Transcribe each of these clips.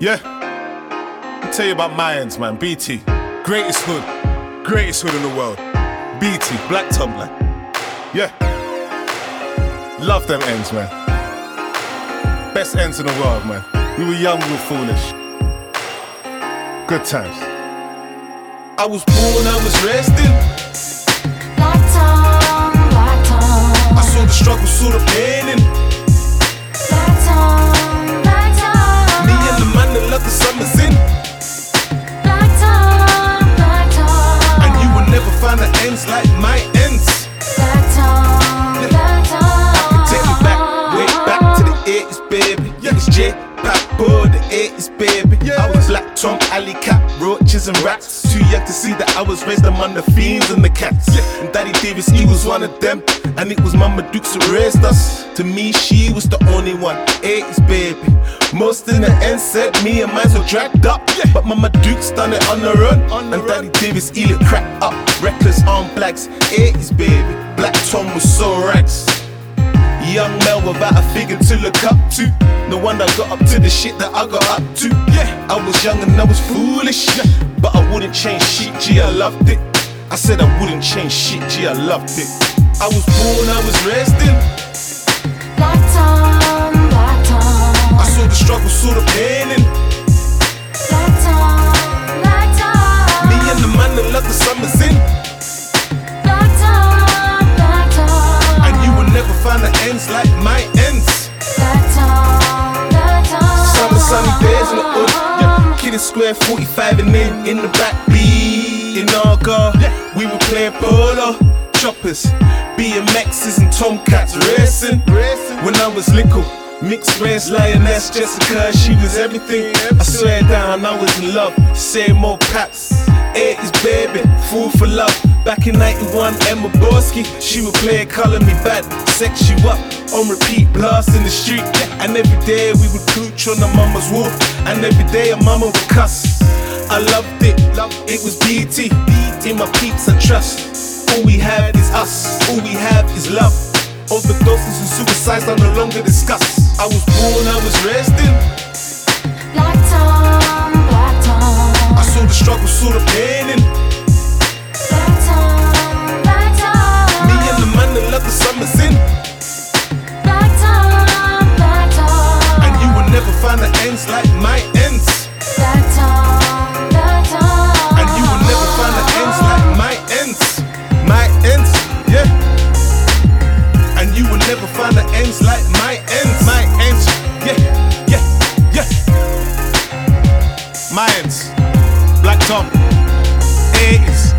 Yeah. I'll tell you about Mayans, man. BT. Greatest hood. Greatest hood in the world. BT. Black Tumbler. Yeah. Love them ends, man. Best ends in the world, man. We were young, we were foolish. Good times. I was born, I was resting. Black tongue, black tongue, I saw the struggle, saw the pain in The 80s, baby. I was Black Tom, Alley Cat, roaches and rats. Too young to see that I was raised among the fiends and the cats. Yeah. And Daddy Davis, he was one of them. And it was Mama Dukes who raised us. To me, she was the only one. 80s, baby. Most in the end said me and mine were dragged up. But Mama Dukes done it on the run. on and Daddy Davis, he lit crack up. Reckless on blacks. 80s, baby. Black Tom was so rags. Young Mel without a figure to look up to. No wonder I got up to the shit that I got up to. Yeah, I was young and I was foolish. But I wouldn't change shit, gee, I loved it. I said I wouldn't change shit, gee, I loved it. I was born, I was resting. Black tongue, black tongue, I saw the struggle, saw the pain like my ends. Summer sunny days in the hood. Yeah. Kidding square 45 and then in the back B in our car. We were playing polo, choppers, BMXs and Tomcats racing. When I was little, mixed race lioness Jessica, she was everything. I swear down, I was in love. Same old paps. 80s baby, fool for love. Back in 91, Emma Borski, she would play Color Me Badd, sex you up on repeat, blast in the street. And every day we would cooch on the mama's wall, and every day a mama would cuss. I loved it, love it was BT. In my peeps I trust. All we have is us, all we have is love. Overdoses and suicides I no longer discuss. I was born, I was resting. 80s. Black top, 80s.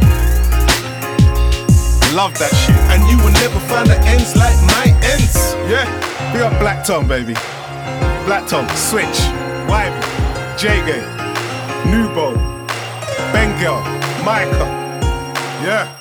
Love that shit. And you will never find the ends like my ends. Yeah. We got Black Tom, baby. Black Tom, Switch, Wybie, Jago, Nubo, Bengal, Micah. Yeah.